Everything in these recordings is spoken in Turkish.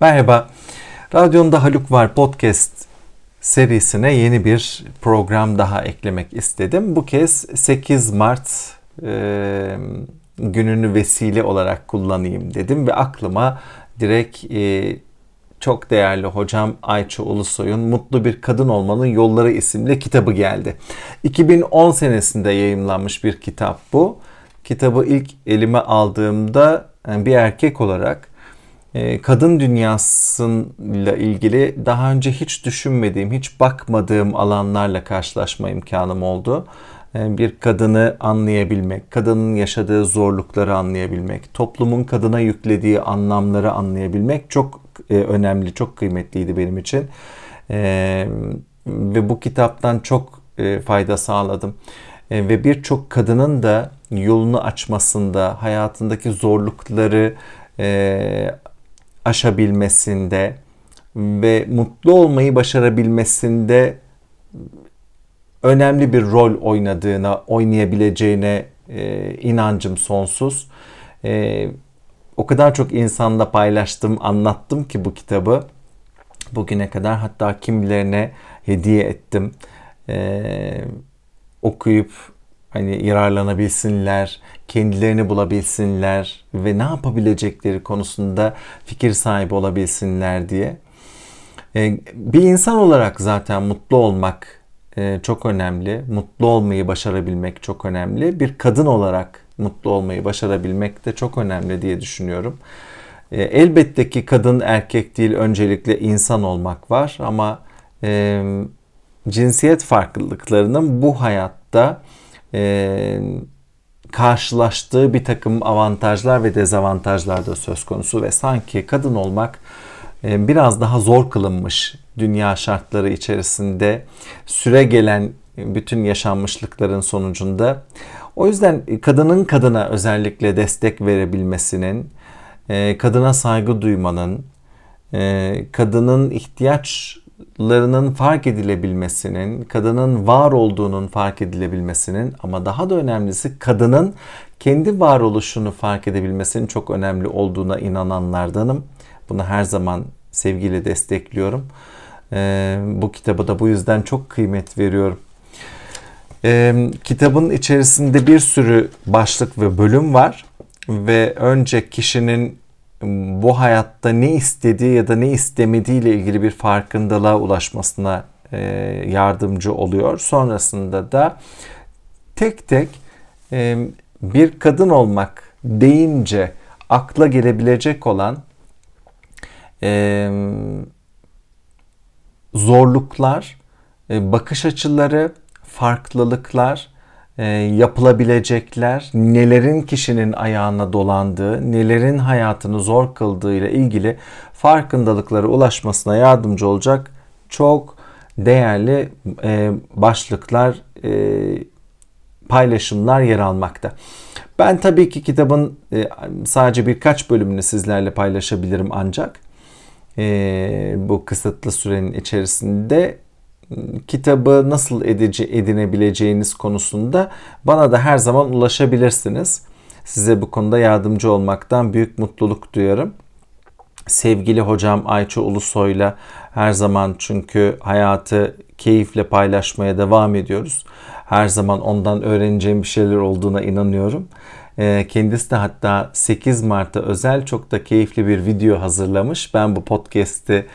Merhaba. Radyonda Haluk Var podcast serisine yeni bir program daha eklemek istedim. Bu kez 8 Mart e, gününü vesile olarak kullanayım dedim ve aklıma direkt e, çok değerli hocam Ayça Ulusoy'un Mutlu Bir Kadın Olmanın Yolları isimli kitabı geldi. 2010 senesinde yayımlanmış bir kitap bu. Kitabı ilk elime aldığımda bir erkek olarak kadın dünyasıyla ilgili daha önce hiç düşünmediğim, hiç bakmadığım alanlarla karşılaşma imkanım oldu. E, bir kadını anlayabilmek, kadının yaşadığı zorlukları anlayabilmek, toplumun kadına yüklediği anlamları anlayabilmek çok e, önemli, çok kıymetliydi benim için. Ve bu kitaptan çok fayda sağladım. Ve birçok kadının da yolunu açmasında, hayatındaki zorlukları aşabilmesinde ve mutlu olmayı başarabilmesinde önemli bir rol oynadığına, oynayabileceğine e, inancım sonsuz. E, o kadar çok insanla paylaştım, anlattım ki bu kitabı bugüne kadar hatta kimilerine hediye ettim. E, okuyup hani yararlanabilsinler, kendilerini bulabilsinler ve ne yapabilecekleri konusunda fikir sahibi olabilsinler diye. Ee, bir insan olarak zaten mutlu olmak e, çok önemli. Mutlu olmayı başarabilmek çok önemli. Bir kadın olarak mutlu olmayı başarabilmek de çok önemli diye düşünüyorum. Ee, elbette ki kadın erkek değil öncelikle insan olmak var ama e, cinsiyet farklılıklarının bu hayatta e, karşılaştığı bir takım avantajlar ve dezavantajlar da söz konusu ve sanki kadın olmak e, biraz daha zor kılınmış dünya şartları içerisinde süre gelen bütün yaşanmışlıkların sonucunda. O yüzden kadının kadına özellikle destek verebilmesinin, e, kadına saygı duymanın, e, kadının ihtiyaç larının fark edilebilmesinin, kadının var olduğunun fark edilebilmesinin ama daha da önemlisi kadının kendi varoluşunu fark edebilmesinin çok önemli olduğuna inananlardanım. Bunu her zaman sevgiyle destekliyorum. Ee, bu kitaba da bu yüzden çok kıymet veriyorum. Ee, kitabın içerisinde bir sürü başlık ve bölüm var ve önce kişinin bu hayatta ne istediği ya da ne istemediği ile ilgili bir farkındalığa ulaşmasına e, yardımcı oluyor. Sonrasında da tek tek e, bir kadın olmak deyince akla gelebilecek olan e, zorluklar, bakış açıları, farklılıklar e, yapılabilecekler, nelerin kişinin ayağına dolandığı, nelerin hayatını zor kıldığı ile ilgili farkındalıklara ulaşmasına yardımcı olacak çok değerli e, başlıklar, e, paylaşımlar yer almakta. Ben tabii ki kitabın e, sadece birkaç bölümünü sizlerle paylaşabilirim ancak e, bu kısıtlı sürenin içerisinde kitabı nasıl edici, edinebileceğiniz konusunda bana da her zaman ulaşabilirsiniz. Size bu konuda yardımcı olmaktan büyük mutluluk duyarım. Sevgili hocam Ayça Ulusoy'la her zaman çünkü hayatı keyifle paylaşmaya devam ediyoruz. Her zaman ondan öğreneceğim bir şeyler olduğuna inanıyorum. Ee, kendisi de hatta 8 Mart'a özel çok da keyifli bir video hazırlamış. Ben bu podcast'i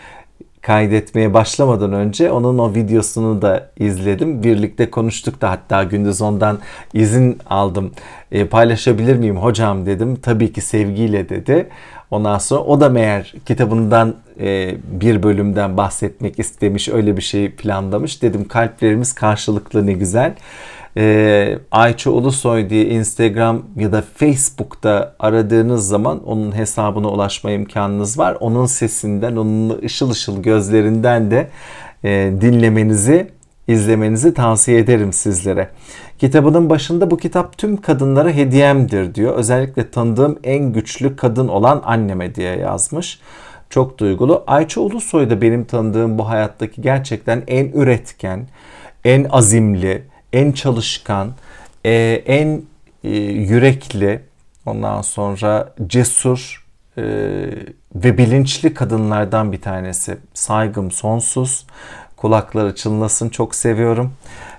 kaydetmeye başlamadan önce onun o videosunu da izledim. Birlikte konuştuk da hatta gündüz ondan izin aldım. E, paylaşabilir miyim hocam dedim. Tabii ki sevgiyle dedi. Ondan sonra o da meğer kitabından e, bir bölümden bahsetmek istemiş, öyle bir şey planlamış. Dedim kalplerimiz karşılıklı ne güzel e, Ayça Ulusoy diye Instagram ya da Facebook'ta aradığınız zaman onun hesabına ulaşma imkanınız var. Onun sesinden, onun ışıl ışıl gözlerinden de e, dinlemenizi, izlemenizi tavsiye ederim sizlere. Kitabının başında bu kitap tüm kadınlara hediyemdir diyor. Özellikle tanıdığım en güçlü kadın olan anneme diye yazmış. Çok duygulu. Ayça Ulusoy da benim tanıdığım bu hayattaki gerçekten en üretken, en azimli, en çalışkan, e, en e, yürekli, ondan sonra cesur, e, ve bilinçli kadınlardan bir tanesi. Saygım sonsuz. Kulakları çınlasın çok seviyorum.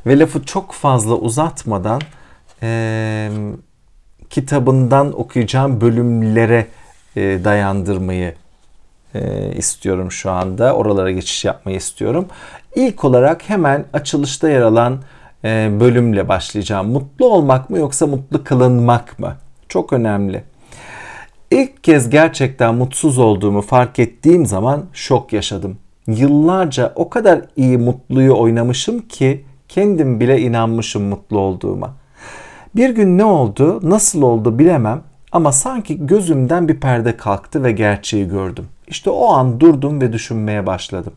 Ve lafı çok fazla uzatmadan e, kitabından okuyacağım bölümlere e, dayandırmayı e, istiyorum şu anda. Oralara geçiş yapmayı istiyorum. İlk olarak hemen açılışta yer alan bölümle başlayacağım. Mutlu olmak mı yoksa mutlu kılınmak mı? Çok önemli. İlk kez gerçekten mutsuz olduğumu fark ettiğim zaman şok yaşadım. Yıllarca o kadar iyi mutluyu oynamışım ki kendim bile inanmışım mutlu olduğuma. Bir gün ne oldu, nasıl oldu bilemem ama sanki gözümden bir perde kalktı ve gerçeği gördüm. İşte o an durdum ve düşünmeye başladım.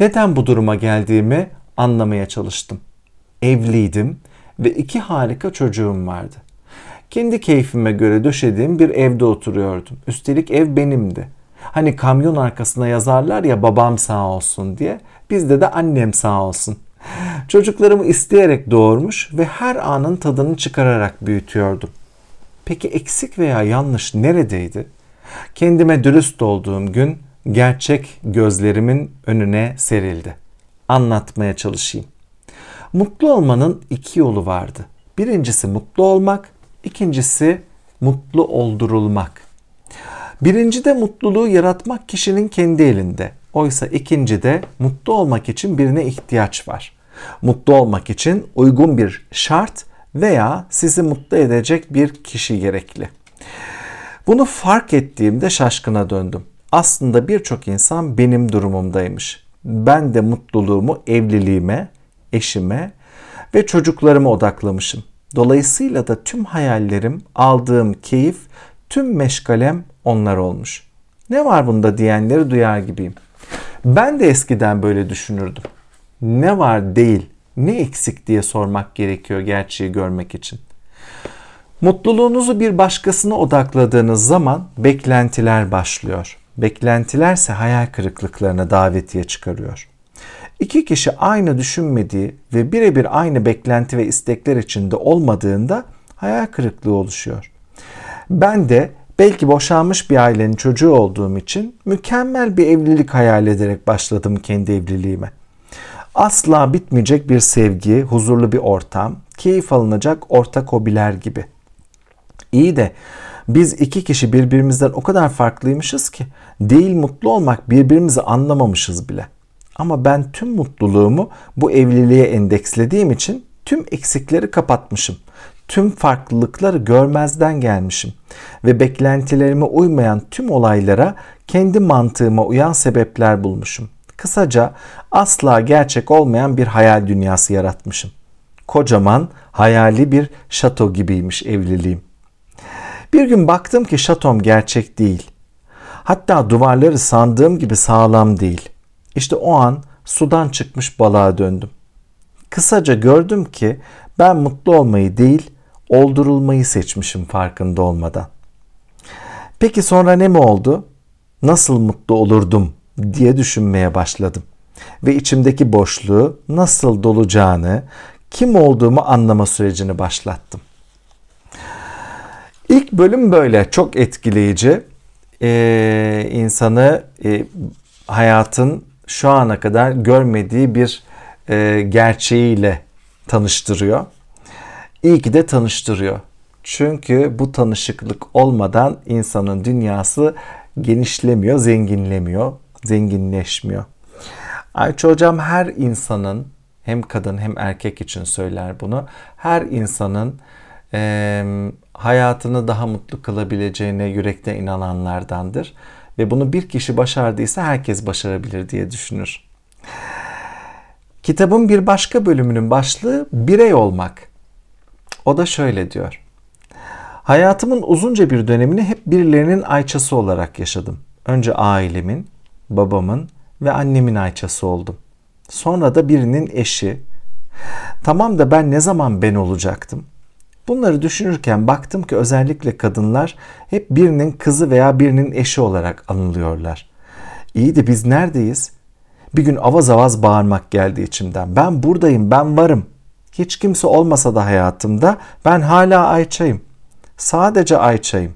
Neden bu duruma geldiğimi anlamaya çalıştım. Evliydim ve iki harika çocuğum vardı. Kendi keyfime göre döşediğim bir evde oturuyordum. Üstelik ev benimdi. Hani kamyon arkasına yazarlar ya babam sağ olsun diye. Bizde de annem sağ olsun. Çocuklarımı isteyerek doğurmuş ve her anın tadını çıkararak büyütüyordum. Peki eksik veya yanlış neredeydi? Kendime dürüst olduğum gün gerçek gözlerimin önüne serildi. Anlatmaya çalışayım. Mutlu olmanın iki yolu vardı. Birincisi mutlu olmak, ikincisi mutlu oldurulmak. Birinci de mutluluğu yaratmak kişinin kendi elinde. Oysa ikinci de mutlu olmak için birine ihtiyaç var. Mutlu olmak için uygun bir şart veya sizi mutlu edecek bir kişi gerekli. Bunu fark ettiğimde şaşkına döndüm. Aslında birçok insan benim durumumdaymış. Ben de mutluluğumu evliliğime, eşime ve çocuklarıma odaklamışım. Dolayısıyla da tüm hayallerim, aldığım keyif, tüm meşgalem onlar olmuş. Ne var bunda diyenleri duyar gibiyim. Ben de eskiden böyle düşünürdüm. Ne var değil, ne eksik diye sormak gerekiyor gerçeği görmek için. Mutluluğunuzu bir başkasına odakladığınız zaman beklentiler başlıyor. Beklentilerse hayal kırıklıklarına davetiye çıkarıyor. İki kişi aynı düşünmediği ve birebir aynı beklenti ve istekler içinde olmadığında hayal kırıklığı oluşuyor. Ben de belki boşanmış bir ailenin çocuğu olduğum için mükemmel bir evlilik hayal ederek başladım kendi evliliğime. Asla bitmeyecek bir sevgi, huzurlu bir ortam, keyif alınacak ortak hobiler gibi. İyi de biz iki kişi birbirimizden o kadar farklıymışız ki değil mutlu olmak birbirimizi anlamamışız bile. Ama ben tüm mutluluğumu bu evliliğe endekslediğim için tüm eksikleri kapatmışım. Tüm farklılıkları görmezden gelmişim ve beklentilerime uymayan tüm olaylara kendi mantığıma uyan sebepler bulmuşum. Kısaca asla gerçek olmayan bir hayal dünyası yaratmışım. Kocaman, hayali bir şato gibiymiş evliliğim. Bir gün baktım ki şatom gerçek değil. Hatta duvarları sandığım gibi sağlam değil. İşte o an sudan çıkmış balığa döndüm. Kısaca gördüm ki ben mutlu olmayı değil, oldurulmayı seçmişim farkında olmadan. Peki sonra ne mi oldu? Nasıl mutlu olurdum diye düşünmeye başladım. Ve içimdeki boşluğu nasıl dolacağını, kim olduğumu anlama sürecini başlattım. İlk bölüm böyle çok etkileyici. Ee, insanı e, hayatın şu ana kadar görmediği bir e, gerçeğiyle tanıştırıyor. İyi ki de tanıştırıyor. Çünkü bu tanışıklık olmadan insanın dünyası genişlemiyor, zenginlemiyor, zenginleşmiyor. Ayça hocam her insanın hem kadın hem erkek için söyler bunu. Her insanın e, hayatını daha mutlu kılabileceğine yürekten inananlardandır. Ve bunu bir kişi başardıysa herkes başarabilir diye düşünür. Kitabın bir başka bölümünün başlığı birey olmak. O da şöyle diyor. Hayatımın uzunca bir dönemini hep birilerinin ayçası olarak yaşadım. Önce ailemin, babamın ve annemin ayçası oldum. Sonra da birinin eşi. Tamam da ben ne zaman ben olacaktım? Bunları düşünürken baktım ki özellikle kadınlar hep birinin kızı veya birinin eşi olarak anılıyorlar. İyi de biz neredeyiz? Bir gün avaz avaz bağırmak geldi içimden. Ben buradayım, ben varım. Hiç kimse olmasa da hayatımda ben hala Ayça'yım. Sadece Ayça'yım.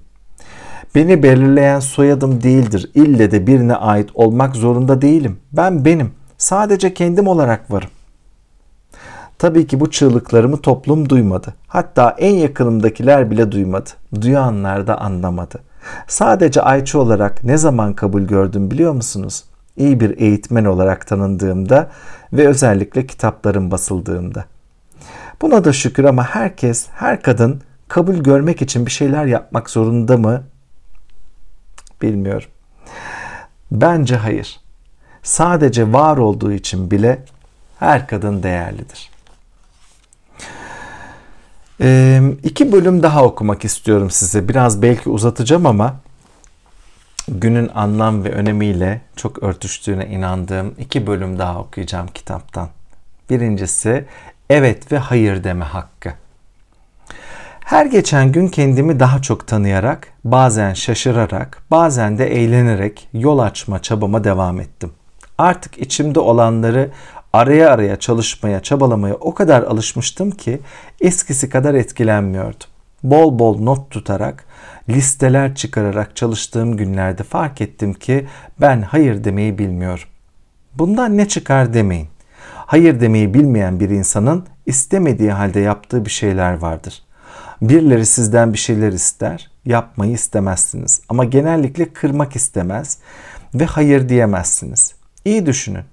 Beni belirleyen soyadım değildir. İlle de birine ait olmak zorunda değilim. Ben benim. Sadece kendim olarak varım. Tabii ki bu çığlıklarımı toplum duymadı. Hatta en yakınımdakiler bile duymadı. Duyanlar da anlamadı. Sadece Ayça olarak ne zaman kabul gördüm biliyor musunuz? İyi bir eğitmen olarak tanındığımda ve özellikle kitaplarım basıldığında. Buna da şükür ama herkes, her kadın kabul görmek için bir şeyler yapmak zorunda mı? Bilmiyorum. Bence hayır. Sadece var olduğu için bile her kadın değerlidir. Ee, iki bölüm daha okumak istiyorum size. Biraz belki uzatacağım ama günün anlam ve önemiyle çok örtüştüğüne inandığım iki bölüm daha okuyacağım kitaptan. Birincisi evet ve hayır deme hakkı. Her geçen gün kendimi daha çok tanıyarak, bazen şaşırarak, bazen de eğlenerek yol açma çabama devam ettim. Artık içimde olanları araya araya çalışmaya, çabalamaya o kadar alışmıştım ki eskisi kadar etkilenmiyordum. Bol bol not tutarak, listeler çıkararak çalıştığım günlerde fark ettim ki ben hayır demeyi bilmiyorum. Bundan ne çıkar demeyin. Hayır demeyi bilmeyen bir insanın istemediği halde yaptığı bir şeyler vardır. Birileri sizden bir şeyler ister, yapmayı istemezsiniz ama genellikle kırmak istemez ve hayır diyemezsiniz. İyi düşünün.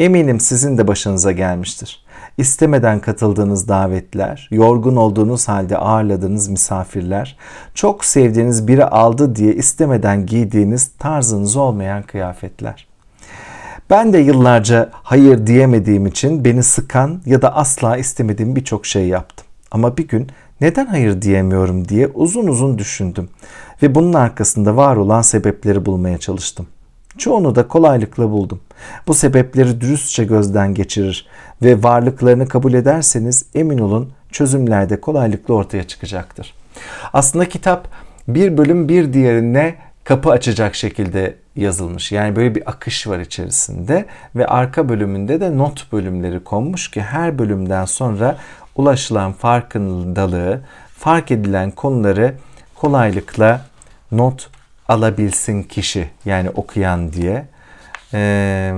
Eminim sizin de başınıza gelmiştir. İstemeden katıldığınız davetler, yorgun olduğunuz halde ağırladığınız misafirler, çok sevdiğiniz biri aldı diye istemeden giydiğiniz tarzınız olmayan kıyafetler. Ben de yıllarca hayır diyemediğim için beni sıkan ya da asla istemediğim birçok şey yaptım. Ama bir gün neden hayır diyemiyorum diye uzun uzun düşündüm ve bunun arkasında var olan sebepleri bulmaya çalıştım. Çoğunu da kolaylıkla buldum. Bu sebepleri dürüstçe gözden geçirir ve varlıklarını kabul ederseniz emin olun çözümler de kolaylıkla ortaya çıkacaktır. Aslında kitap bir bölüm bir diğerine kapı açacak şekilde yazılmış. Yani böyle bir akış var içerisinde ve arka bölümünde de not bölümleri konmuş ki her bölümden sonra ulaşılan farkındalığı, fark edilen konuları kolaylıkla not alabilsin kişi yani okuyan diye. Ee,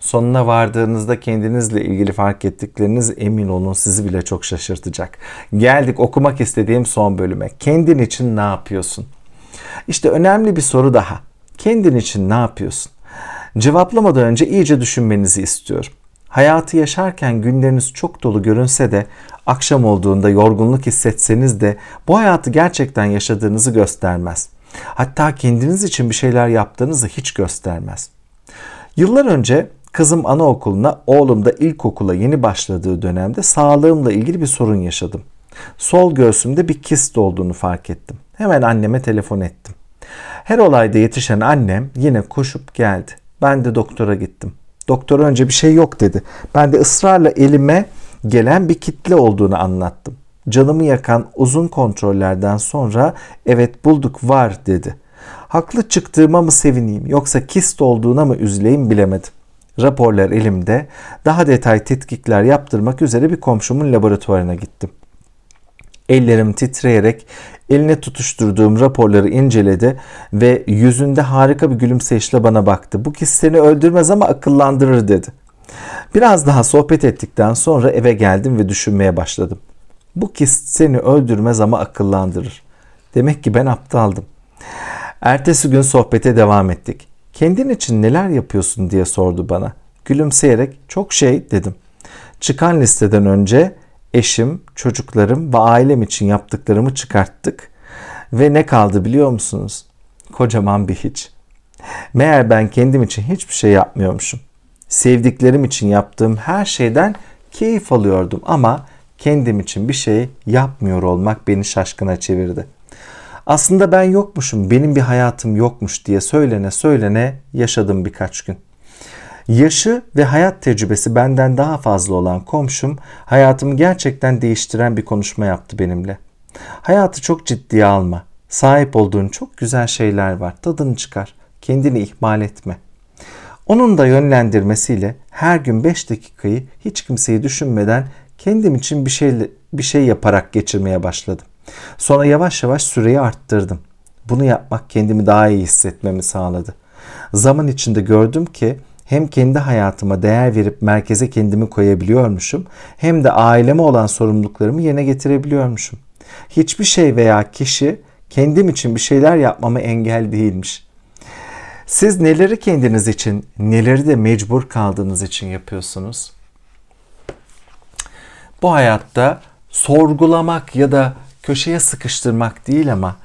sonuna vardığınızda kendinizle ilgili fark ettikleriniz emin olun sizi bile çok şaşırtacak. Geldik okumak istediğim son bölüme. Kendin için ne yapıyorsun? İşte önemli bir soru daha. Kendin için ne yapıyorsun? Cevaplamadan önce iyice düşünmenizi istiyorum. Hayatı yaşarken günleriniz çok dolu görünse de akşam olduğunda yorgunluk hissetseniz de bu hayatı gerçekten yaşadığınızı göstermez. Hatta kendiniz için bir şeyler yaptığınızı hiç göstermez. Yıllar önce kızım anaokuluna, oğlum da ilkokula yeni başladığı dönemde sağlığımla ilgili bir sorun yaşadım. Sol göğsümde bir kist olduğunu fark ettim. Hemen anneme telefon ettim. Her olayda yetişen annem yine koşup geldi. Ben de doktora gittim. Doktor önce bir şey yok dedi. Ben de ısrarla elime gelen bir kitle olduğunu anlattım. Canımı yakan uzun kontrollerden sonra evet bulduk var dedi. Haklı çıktığıma mı sevineyim yoksa kist olduğuna mı üzüleyim bilemedim. Raporlar elimde. Daha detay tetkikler yaptırmak üzere bir komşumun laboratuvarına gittim. Ellerim titreyerek eline tutuşturduğum raporları inceledi ve yüzünde harika bir gülümseyişle bana baktı. Bu kist seni öldürmez ama akıllandırır dedi. Biraz daha sohbet ettikten sonra eve geldim ve düşünmeye başladım. Bu kist seni öldürmez ama akıllandırır. Demek ki ben aptaldım. Ertesi gün sohbete devam ettik. Kendin için neler yapıyorsun diye sordu bana. Gülümseyerek çok şey dedim. Çıkan listeden önce eşim, çocuklarım ve ailem için yaptıklarımı çıkarttık. Ve ne kaldı biliyor musunuz? Kocaman bir hiç. Meğer ben kendim için hiçbir şey yapmıyormuşum. Sevdiklerim için yaptığım her şeyden keyif alıyordum ama kendim için bir şey yapmıyor olmak beni şaşkına çevirdi. Aslında ben yokmuşum, benim bir hayatım yokmuş diye söylene söylene yaşadım birkaç gün. Yaşı ve hayat tecrübesi benden daha fazla olan komşum hayatımı gerçekten değiştiren bir konuşma yaptı benimle. Hayatı çok ciddiye alma. Sahip olduğun çok güzel şeyler var. Tadını çıkar. Kendini ihmal etme. Onun da yönlendirmesiyle her gün 5 dakikayı hiç kimseyi düşünmeden kendim için bir şey bir şey yaparak geçirmeye başladım. Sonra yavaş yavaş süreyi arttırdım. Bunu yapmak kendimi daha iyi hissetmemi sağladı. Zaman içinde gördüm ki hem kendi hayatıma değer verip merkeze kendimi koyabiliyormuşum hem de aileme olan sorumluluklarımı yerine getirebiliyormuşum. Hiçbir şey veya kişi kendim için bir şeyler yapmama engel değilmiş. Siz neleri kendiniz için, neleri de mecbur kaldığınız için yapıyorsunuz? Bu hayatta sorgulamak ya da köşeye sıkıştırmak değil ama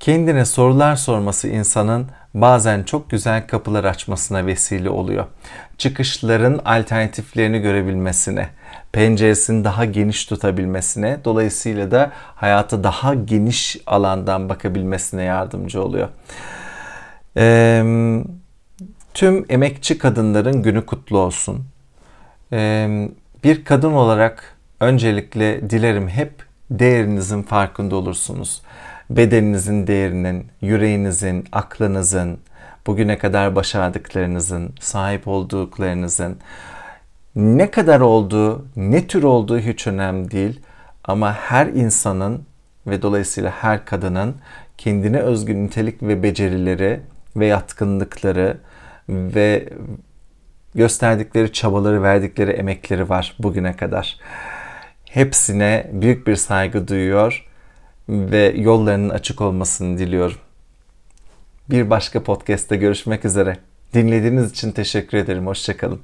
kendine sorular sorması insanın bazen çok güzel kapılar açmasına vesile oluyor. Çıkışların alternatiflerini görebilmesine, penceresini daha geniş tutabilmesine, dolayısıyla da hayata daha geniş alandan bakabilmesine yardımcı oluyor. Ee, tüm emekçi kadınların günü kutlu olsun. Ee, bir kadın olarak öncelikle dilerim hep değerinizin farkında olursunuz bedeninizin değerinin, yüreğinizin, aklınızın, bugüne kadar başardıklarınızın, sahip olduklarınızın ne kadar olduğu, ne tür olduğu hiç önemli değil. Ama her insanın ve dolayısıyla her kadının kendine özgü nitelik ve becerileri ve yatkınlıkları ve gösterdikleri çabaları, verdikleri emekleri var bugüne kadar. Hepsine büyük bir saygı duyuyor ve yollarının açık olmasını diliyorum. Bir başka podcast'te görüşmek üzere. Dinlediğiniz için teşekkür ederim. Hoşçakalın.